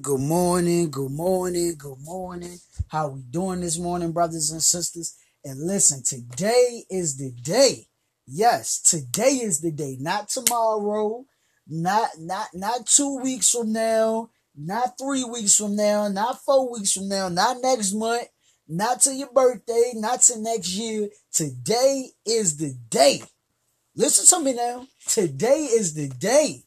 Good morning, good morning, good morning. How we doing this morning, brothers and sisters? And listen, today is the day. Yes, today is the day, not tomorrow, not not not 2 weeks from now, not 3 weeks from now, not 4 weeks from now, not next month, not to your birthday, not to next year. Today is the day. Listen to me now. Today is the day.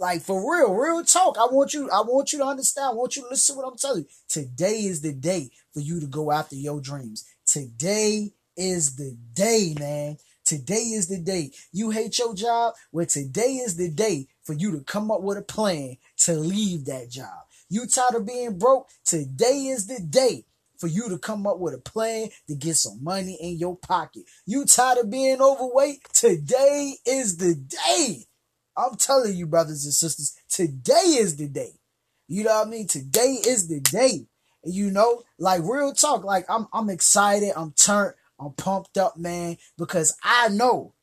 Like for real, real talk. I want you, I want you to understand. I want you to listen to what I'm telling you. Today is the day for you to go after your dreams. Today is the day, man. Today is the day. You hate your job? Well, today is the day for you to come up with a plan to leave that job. You tired of being broke? Today is the day for you to come up with a plan to get some money in your pocket. You tired of being overweight? Today is the day I'm telling you, brothers and sisters, today is the day. You know what I mean? Today is the day. You know, like real talk, like I'm I'm excited, I'm turned, I'm pumped up, man, because I know,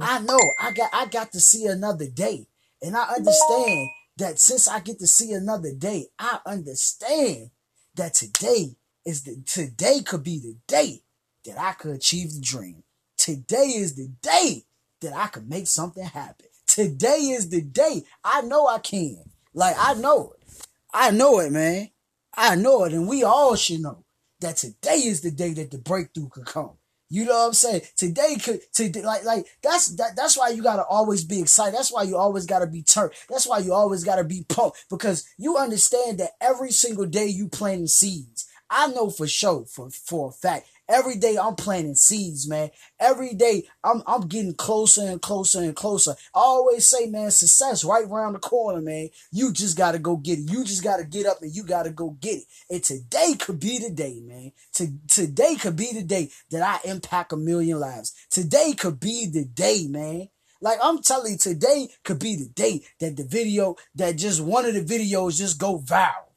I know I got I got to see another day. And I understand that since I get to see another day, I understand that today is the today could be the day that I could achieve the dream. Today is the day that I could make something happen. Today is the day. I know I can. Like I know it. I know it, man. I know it, and we all should know that today is the day that the breakthrough could come. You know what I'm saying? Today could today like like that's that that's why you gotta always be excited. That's why you always gotta be turned. That's why you always gotta be pumped because you understand that every single day you planting seeds. I know for sure, for for a fact, Every day I'm planting seeds, man. Every day I'm I'm getting closer and closer and closer. I always say, man, success right around the corner, man. You just gotta go get it. You just gotta get up and you gotta go get it. And today could be the day, man. To, today could be the day that I impact a million lives. Today could be the day, man. Like I'm telling you, today could be the day that the video, that just one of the videos just go viral.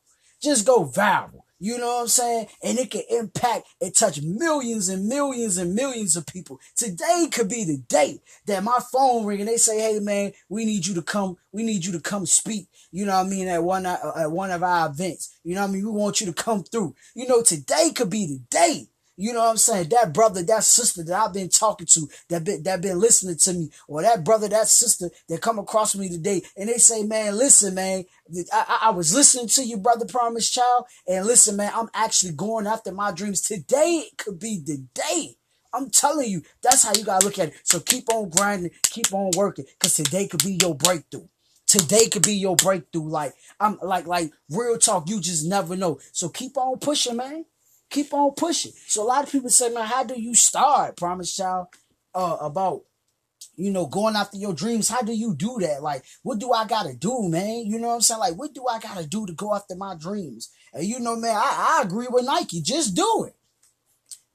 Just go viral. You know what I'm saying? And it can impact and touch millions and millions and millions of people. Today could be the day that my phone ring and they say, "Hey man, we need you to come. We need you to come speak." You know what I mean? At one at one of our events. You know what I mean? We want you to come through. You know, today could be the day you know what I'm saying? That brother, that sister that I've been talking to, that been, that been listening to me, or that brother, that sister that come across me today, and they say, man, listen, man, I, I, was listening to you, brother, promise child, and listen, man, I'm actually going after my dreams. Today could be the day. I'm telling you, that's how you gotta look at it. So keep on grinding, keep on working, cause today could be your breakthrough. Today could be your breakthrough. Like I'm like like real talk, you just never know. So keep on pushing, man keep on pushing. So a lot of people say, man, how do you start, Promise Child, uh, about, you know, going after your dreams? How do you do that? Like, what do I gotta do, man? You know what I'm saying? Like, what do I gotta do to go after my dreams? And you know, man, I, I agree with Nike. Just do it.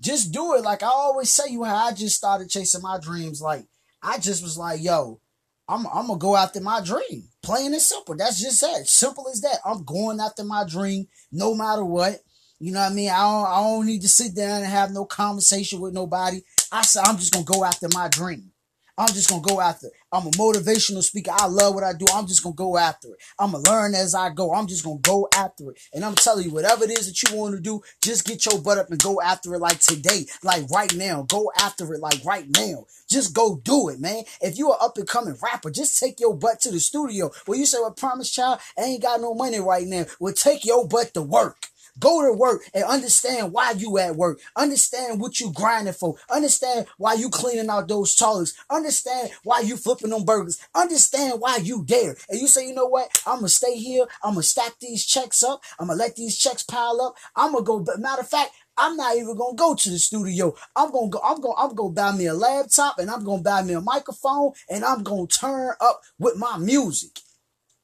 Just do it. Like I always say you how I just started chasing my dreams. Like, I just was like, yo, I'm, I'm gonna go after my dream. Plain and simple. That's just that. Simple as that. I'm going after my dream no matter what. You know what I mean? I don't, I don't need to sit down and have no conversation with nobody. I said, I'm just going to go after my dream. I'm just going to go after it. I'm a motivational speaker. I love what I do. I'm just going to go after it. I'm going to learn as I go. I'm just going to go after it. And I'm telling you, whatever it is that you want to do, just get your butt up and go after it like today, like right now. Go after it like right now. Just go do it, man. If you're an up and coming rapper, just take your butt to the studio. Well, you say, well, promise child, I ain't got no money right now. Well, take your butt to work. Go to work and understand why you at work. Understand what you grinding for. Understand why you cleaning out those toilets. Understand why you flipping them burgers. Understand why you there. And you say, you know what? I'm gonna stay here. I'm gonna stack these checks up. I'm gonna let these checks pile up. I'm gonna go. Matter of fact, I'm not even gonna go to the studio. I'm gonna go. I'm gonna. I'm gonna buy me a laptop and I'm gonna buy me a microphone and I'm gonna turn up with my music.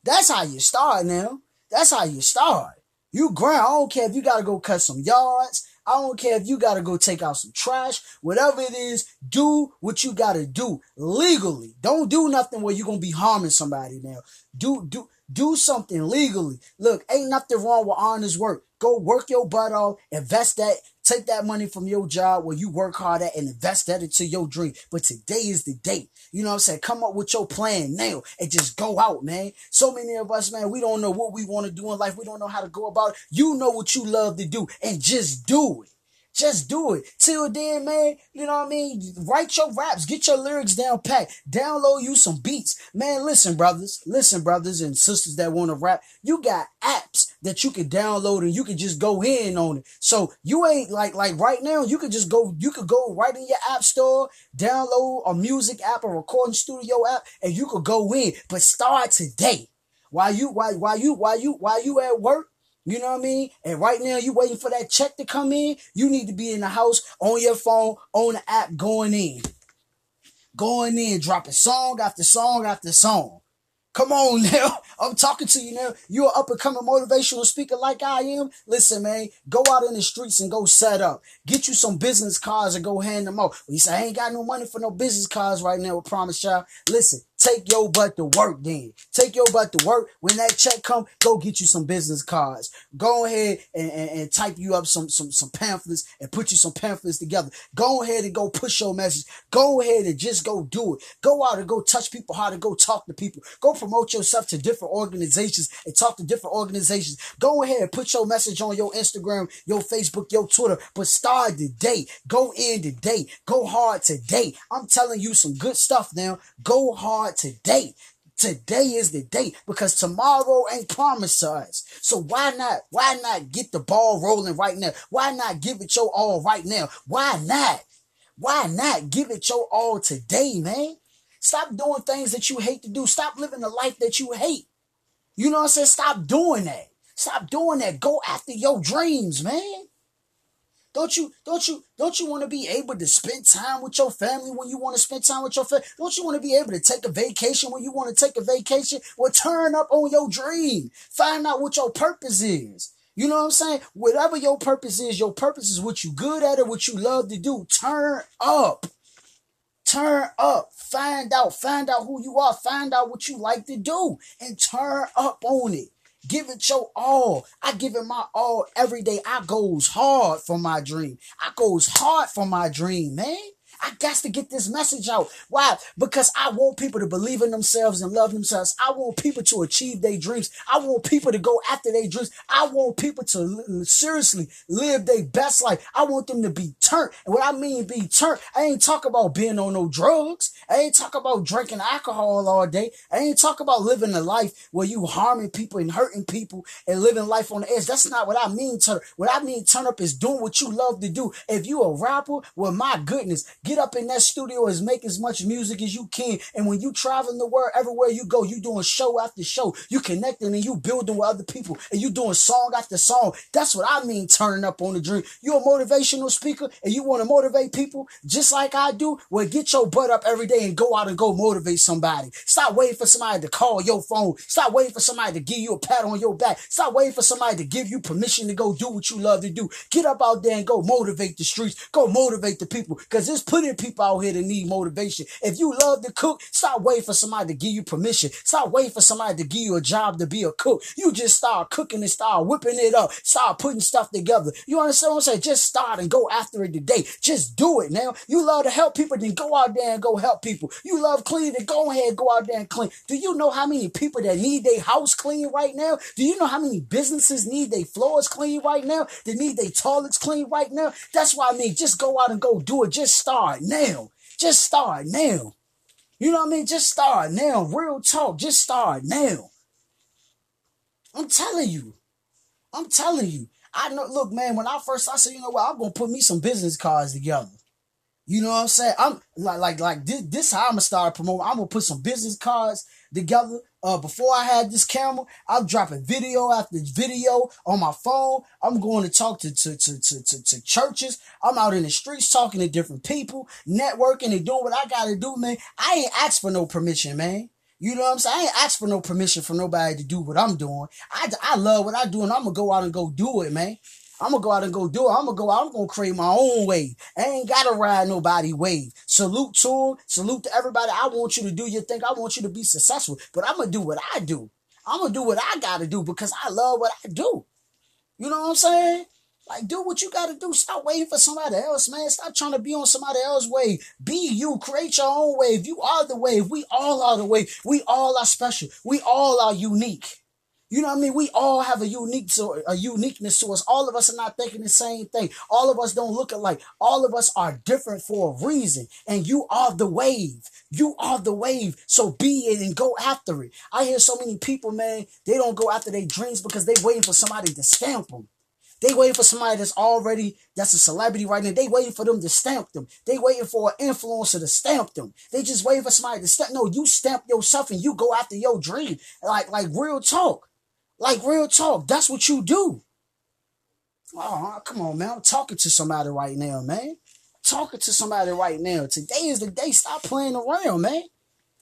That's how you start now. That's how you start. You grind. I don't care if you gotta go cut some yards. I don't care if you gotta go take out some trash. Whatever it is, do what you gotta do legally. Don't do nothing where you're gonna be harming somebody now. Do do do something legally. Look, ain't nothing wrong with honest work. Go work your butt off, invest that Take that money from your job where you work hard at and invest that into your dream. But today is the day. You know what I'm saying? Come up with your plan now and just go out, man. So many of us, man, we don't know what we want to do in life. We don't know how to go about it. You know what you love to do and just do it. Just do it. Till then, man, you know what I mean? Write your raps, get your lyrics down pat, download you some beats. Man, listen, brothers, listen, brothers and sisters that want to rap. You got apps that you can download and you can just go in on it. So you ain't like, like right now, you could just go, you could go right in your app store, download a music app, a recording studio app, and you could go in, but start today. While you, while, while you, while you, while you at work, you know what I mean? And right now you waiting for that check to come in. You need to be in the house on your phone, on the app, going in. Going in, dropping song after song after song. Come on now. I'm talking to you now. You're an up and coming motivational speaker like I am. Listen, man, go out in the streets and go set up. Get you some business cards and go hand them out. You say, I ain't got no money for no business cards right now I Promise y'all. Listen, Take your butt to work then. Take your butt to work. When that check come, go get you some business cards. Go ahead and, and, and, type you up some, some, some pamphlets and put you some pamphlets together. Go ahead and go push your message. Go ahead and just go do it. Go out and go touch people hard and go talk to people. Go promote yourself to different organizations and talk to different organizations. Go ahead and put your message on your Instagram, your Facebook, your Twitter, but start today. Go in today. Go hard today. I'm telling you some good stuff now. Go hard today. Today is the day because tomorrow ain't promised to us. So why not, why not get the ball rolling right now? Why not give it your all right now? Why not? Why not give it your all today, man? Stop doing things that you hate to do. Stop living the life that you hate. You know what I'm saying? Stop doing that. Stop doing that. Go after your dreams, man. Don't you, don't you, don't you want to be able to spend time with your family when you want to spend time with your family? Don't you want to be able to take a vacation when you want to take a vacation? Well, turn up on your dream. Find out what your purpose is. You know what I'm saying? Whatever your purpose is, your purpose is what you good at or what you love to do. Turn up. Turn up. Find out. Find out who you are. Find out what you like to do and turn up on it. Give it your all. I give it my all every day. I goes hard for my dream. I goes hard for my dream, man. I got to get this message out. Why? Because I want people to believe in themselves and love themselves. I want people to achieve their dreams. I want people to go after their dreams. I want people to seriously live their best life. I want them to be turned. And what I mean be turned, I ain't talk about being on no drugs. I ain't talk about drinking alcohol all day. I ain't talk about living a life where you harming people and hurting people and living life on the edge. That's not what I mean turn. What I mean turn up is doing what you love to do. If you a rapper, well, my goodness, Get up in that studio and make as much music as you can. And when you traveling the world, everywhere you go, you doing show after show. You connecting and you building with other people and you doing song after song. That's what I mean turning up on the dream. You're a motivational speaker and you want to motivate people just like I do. Well, get your butt up every day and go out and go motivate somebody. Stop waiting for somebody to call your phone. Stop waiting for somebody to give you a pat on your back. Stop waiting for somebody to give you permission to go do what you love to do. Get up out there and go motivate the streets. Go motivate the people because this plenty of people out here that need motivation. If you love to cook, stop waiting for somebody to give you permission. Stop waiting for somebody to give you a job to be a cook. You just start cooking and start whipping it up. Start putting stuff together. You understand what I'm saying? Just start and go after it today. Just do it now. You love to help people, then go out there and go help people. You love cleaning, then go ahead go out there and clean. Do you know how many people that need their house clean right now? Do you know how many businesses need their floors clean right now? They need their toilets clean right now? That's why I mean, just go out and go do it. Just start now now. Just start now. You know what I mean? Just start now. Real talk. Just start now. I'm telling you. I'm telling you. I know. Look, man. When I first I said, you know what? I'm gonna put me some business cards together. You know what I'm saying? I'm like, like, like this. This how I'm gonna start promoting. I'm gonna put some business cards together. Uh, before I had this camera, I'm dropping video after video on my phone. I'm going to talk to, to, to, to, to, to churches. I'm out in the streets talking to different people, networking and doing what I gotta do, man. I ain't asked for no permission, man. You know what I'm saying? I ain't asked for no permission from nobody to do what I'm doing. I, I love what I do and I'm gonna go out and go do it, man. I'm gonna go out and go do it. I'm gonna go out. I'm gonna create my own wave. I ain't gotta ride nobody wave. Salute to them. Salute to everybody. I want you to do your thing. I want you to be successful. But I'm gonna do what I do. I'm gonna do what I gotta do because I love what I do. You know what I'm saying? Like, do what you gotta do. Stop waiting for somebody else, man. Stop trying to be on somebody else's wave. Be you. Create your own wave. You are the wave. We all are the wave. We all are special. We all are unique. You know what I mean? We all have a unique to a uniqueness to us. All of us are not thinking the same thing. All of us don't look alike. All of us are different for a reason. And you are the wave. You are the wave. So be it and go after it. I hear so many people, man, they don't go after their dreams because they waiting for somebody to stamp them. They waiting for somebody that's already that's a celebrity right now. They waiting for them to stamp them. They waiting for an influencer to stamp them. They just waiting for somebody to stamp. No, you stamp yourself and you go after your dream. Like like real talk. Like real talk. That's what you do. Oh, come on, man. I'm talking to somebody right now, man. talking to somebody right now. Today is the day. Stop playing around, man.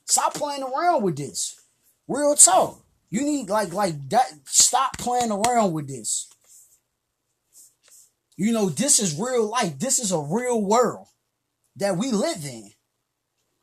Stop playing around with this. Real talk. You need like like that. Stop playing around with this. You know, this is real life. This is a real world that we live in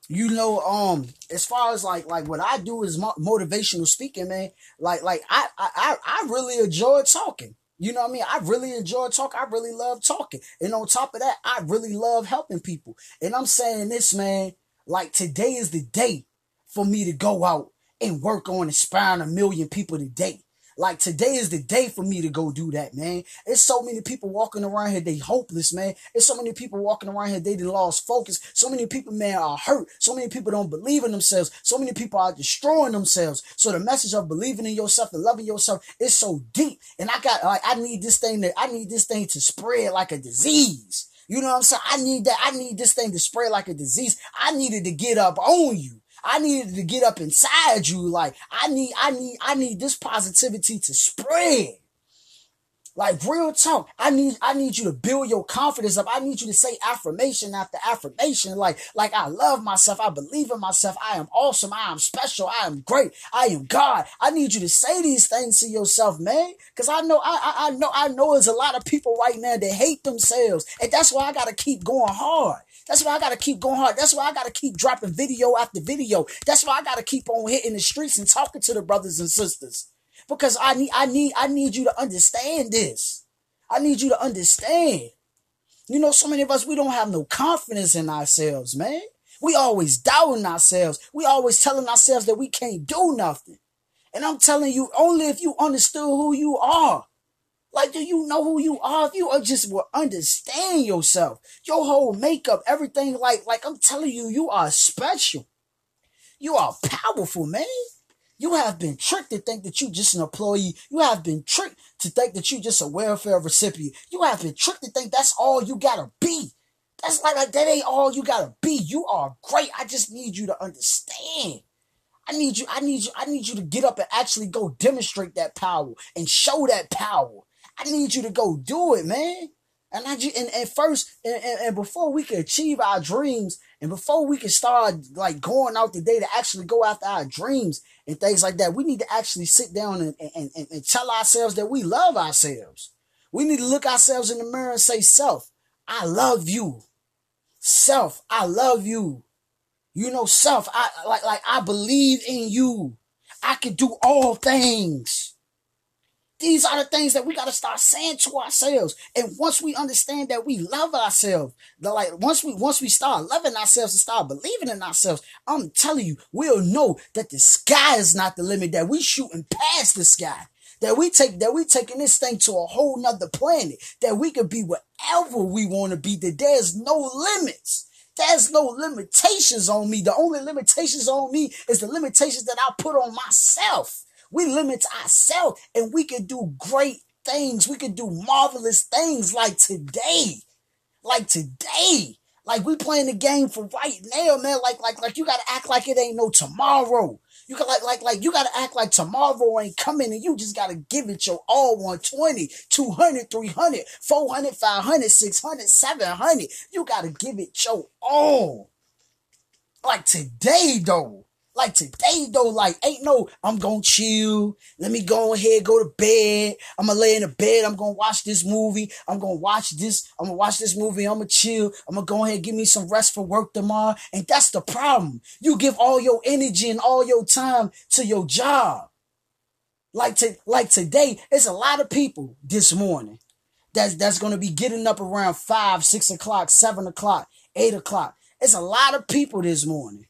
you know, um, as far as like like what I do is mo- motivational speaking, man. Like like I I I really enjoy talking. You know what I mean? I really enjoy talking. I really love talking. And on top of that, I really love helping people. And I'm saying this, man, like today is the day for me to go out and work on inspiring a million people today. Like today is the day for me to go do that, man. It's so many people walking around here, they hopeless, man. It's so many people walking around here, they lost focus. So many people, man, are hurt. So many people don't believe in themselves. So many people are destroying themselves. So the message of believing in yourself and loving yourself is so deep. And I got like I need this thing that I need this thing to spread like a disease. You know what I'm saying? I need that. I need this thing to spread like a disease. I needed to get up on you. I needed to get up inside you. Like I need, I need, I need this positivity to spread. Like real talk. I need, I need you to build your confidence up. I need you to say affirmation after affirmation. Like, like I love myself. I believe in myself. I am awesome. I am special. I am great. I am God. I need you to say these things to yourself, man. Cause I know, I, I, I know, I know there's a lot of people right now that hate themselves. And that's why I got to keep going hard. That's why I gotta keep going hard. That's why I gotta keep dropping video after video. That's why I gotta keep on hitting the streets and talking to the brothers and sisters. Because I need, I need, I need you to understand this. I need you to understand. You know, so many of us, we don't have no confidence in ourselves, man. We always doubting ourselves. We always telling ourselves that we can't do nothing. And I'm telling you, only if you understood who you are like, do you know who you are? If you are just will understand yourself, your whole makeup, everything, like, like I'm telling you, you are special. You are powerful, man. You have been tricked to think that you're just an employee. You have been tricked to think that you're just a welfare recipient. You have been tricked to think that's all you gotta be. That's like, like that ain't all you gotta be. You are great. I just need you to understand. I need you, I need you, I need you to get up and actually go demonstrate that power and show that power. I need you to go do it, man. And I just, and, and first and, and, and before we can achieve our dreams and before we can start like going out the day to actually go after our dreams and things like that, we need to actually sit down and, and, and, and tell ourselves that we love ourselves. We need to look ourselves in the mirror and say, self, I love you. Self, I love you. You know, self, I like like I believe in you. I can do all things. These are the things that we got to start saying to ourselves. And once we understand that we love ourselves, like once we once we start loving ourselves and start believing in ourselves, I'm telling you, we'll know that the sky is not the limit, that we shooting past the sky. That we take that we taking this thing to a whole nother planet, that we could be whatever we want to be, that there's no limits. There's no limitations on me. The only limitations on me is the limitations that I put on myself. We limit ourselves and we can do great things. We can do marvelous things like today. Like today. Like we playing the game for right now, man. Like, like, like you gotta act like it ain't no tomorrow. You got like, like, like you gotta act like tomorrow ain't coming and you just gotta give it your all 120, 200, 300, 400, 500, 600, 700. You gotta give it your all. Like today though. Like today though, like ain't no, I'm gonna chill. Let me go ahead, go to bed. I'm gonna lay in the bed. I'm gonna watch this movie. I'm gonna watch this. I'm gonna watch this movie. I'm gonna chill. I'm gonna go ahead give me some rest for work tomorrow. And that's the problem. You give all your energy and all your time to your job. Like to, like today, it's a lot of people this morning that's that's gonna be getting up around five, six o'clock, seven o'clock, eight o'clock. It's a lot of people this morning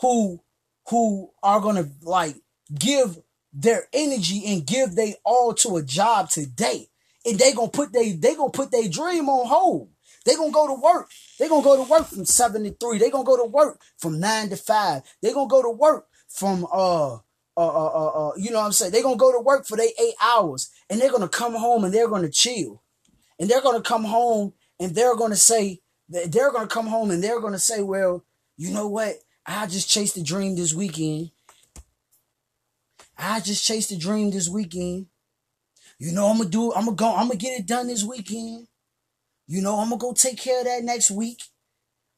who who are gonna like give their energy and give they all to a job today. And they gonna put they they gonna put their dream on hold. They gonna go to work. They gonna go to work from seven to three. They gonna go to work from nine to five. They gonna go to work from uh uh uh uh, uh you know what I'm saying? They gonna go to work for their eight hours and they're gonna come home and they're gonna chill. And they're gonna come home and they're gonna say they're gonna come home and they're gonna say, well, you know what? I just chased a dream this weekend. I just chased a dream this weekend. You know, I'm gonna do I'm gonna go, I'm gonna get it done this weekend. You know, I'm gonna go take care of that next week.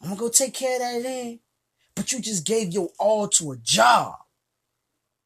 I'm gonna go take care of that then. But you just gave your all to a job.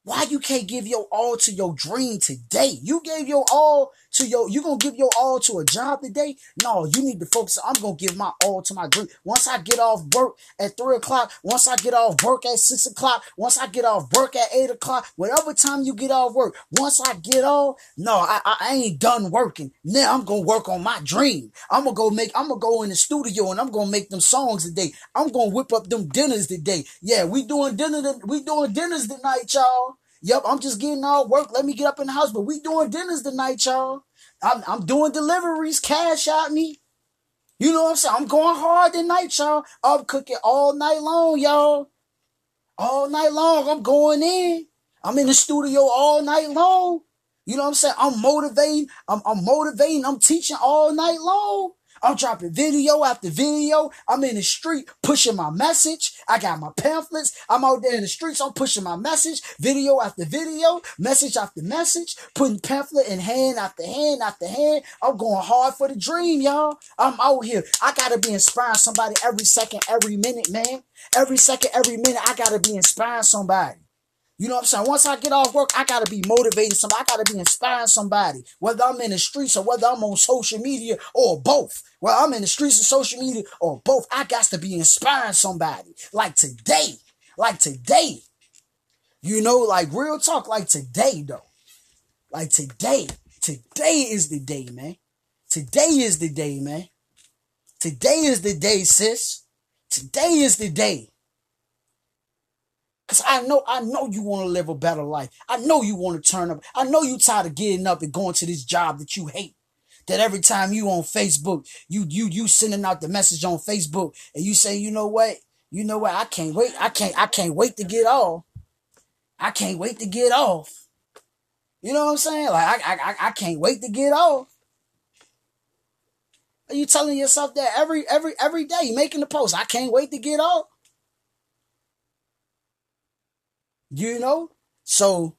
Why you can't give your all to your dream today? You gave your all to your, you gonna give your all to a job today? No, you need to focus. I'm gonna give my all to my dream. Once I get off work at three o'clock, once I get off work at six o'clock, once I get off work at eight o'clock, whatever time you get off work, once I get off, no, I, I ain't done working. Now I'm gonna work on my dream. I'm gonna go make, I'm gonna go in the studio and I'm gonna make them songs today. I'm gonna whip up them dinners today. Yeah, we doing dinner, we doing dinners tonight, y'all. Yep, I'm just getting all work. Let me get up in the house. But we doing dinners tonight, y'all. I'm, I'm doing deliveries. Cash out me. You know what I'm saying? I'm going hard tonight, y'all. I'm cooking all night long, y'all. All night long. I'm going in. I'm in the studio all night long. You know what I'm saying? I'm motivating. I'm, I'm motivating. I'm teaching all night long. I'm dropping video after video. I'm in the street pushing my message. I got my pamphlets. I'm out there in the streets. I'm pushing my message, video after video, message after message, putting pamphlet in hand after hand after hand. I'm going hard for the dream, y'all. I'm out here. I gotta be inspiring somebody every second, every minute, man. Every second, every minute, I gotta be inspiring somebody. You know what I'm saying? Once I get off work, I gotta be motivating somebody. I gotta be inspiring somebody. Whether I'm in the streets or whether I'm on social media or both. Well, I'm in the streets of social media or both. I got to be inspiring somebody. Like today. Like today. You know, like real talk, like today though. Like today. Today is the day, man. Today is the day, man. Today is the day, sis. Today is the day. Cause I know, I know you want to live a better life. I know you want to turn up. I know you tired of getting up and going to this job that you hate. That every time you on Facebook, you you you sending out the message on Facebook and you say, you know what, you know what, I can't wait, I can't, I can't wait to get off. I can't wait to get off. You know what I'm saying? Like I I I can't wait to get off. Are you telling yourself that every every every day, making the post? I can't wait to get off. You know? So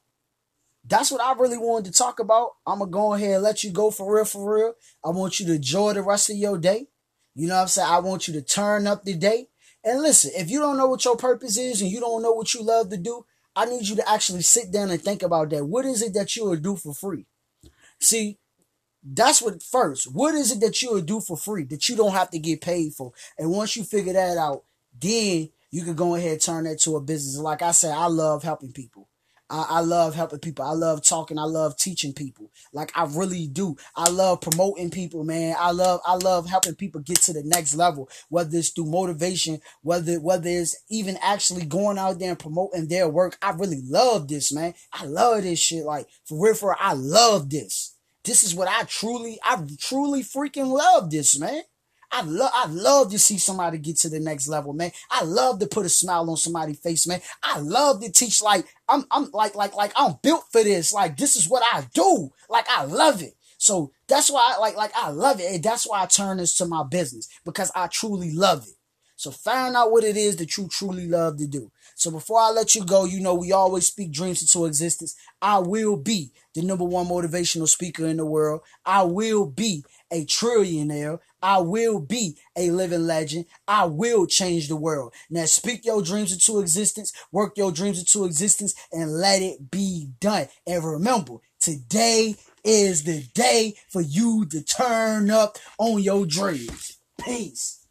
that's what I really wanted to talk about. I'm gonna go ahead and let you go for real, for real. I want you to enjoy the rest of your day. You know what I'm saying? I want you to turn up the day. And listen, if you don't know what your purpose is and you don't know what you love to do, I need you to actually sit down and think about that. What is it that you will do for free? See, that's what first. What is it that you will do for free that you don't have to get paid for? And once you figure that out, then you can go ahead and turn that to a business. Like I said, I love helping people. I, I, love helping people. I love talking. I love teaching people. Like I really do. I love promoting people, man. I love I love helping people get to the next level. Whether it's through motivation, whether whether it's even actually going out there and promoting their work. I really love this, man. I love this shit. Like for real, for I love this. This is what I truly, I truly freaking love this, man. I love I love to see somebody get to the next level, man. I love to put a smile on somebody's face, man. I love to teach like I'm I'm like like like I'm built for this. Like this is what I do. Like I love it. So that's why I like like I love it. And that's why I turn this to my business because I truly love it. So find out what it is that you truly love to do. So before I let you go, you know, we always speak dreams into existence. I will be the number one motivational speaker in the world. I will be a trillionaire. I will be a living legend. I will change the world. Now speak your dreams into existence, work your dreams into existence, and let it be done. And remember, today is the day for you to turn up on your dreams. Peace.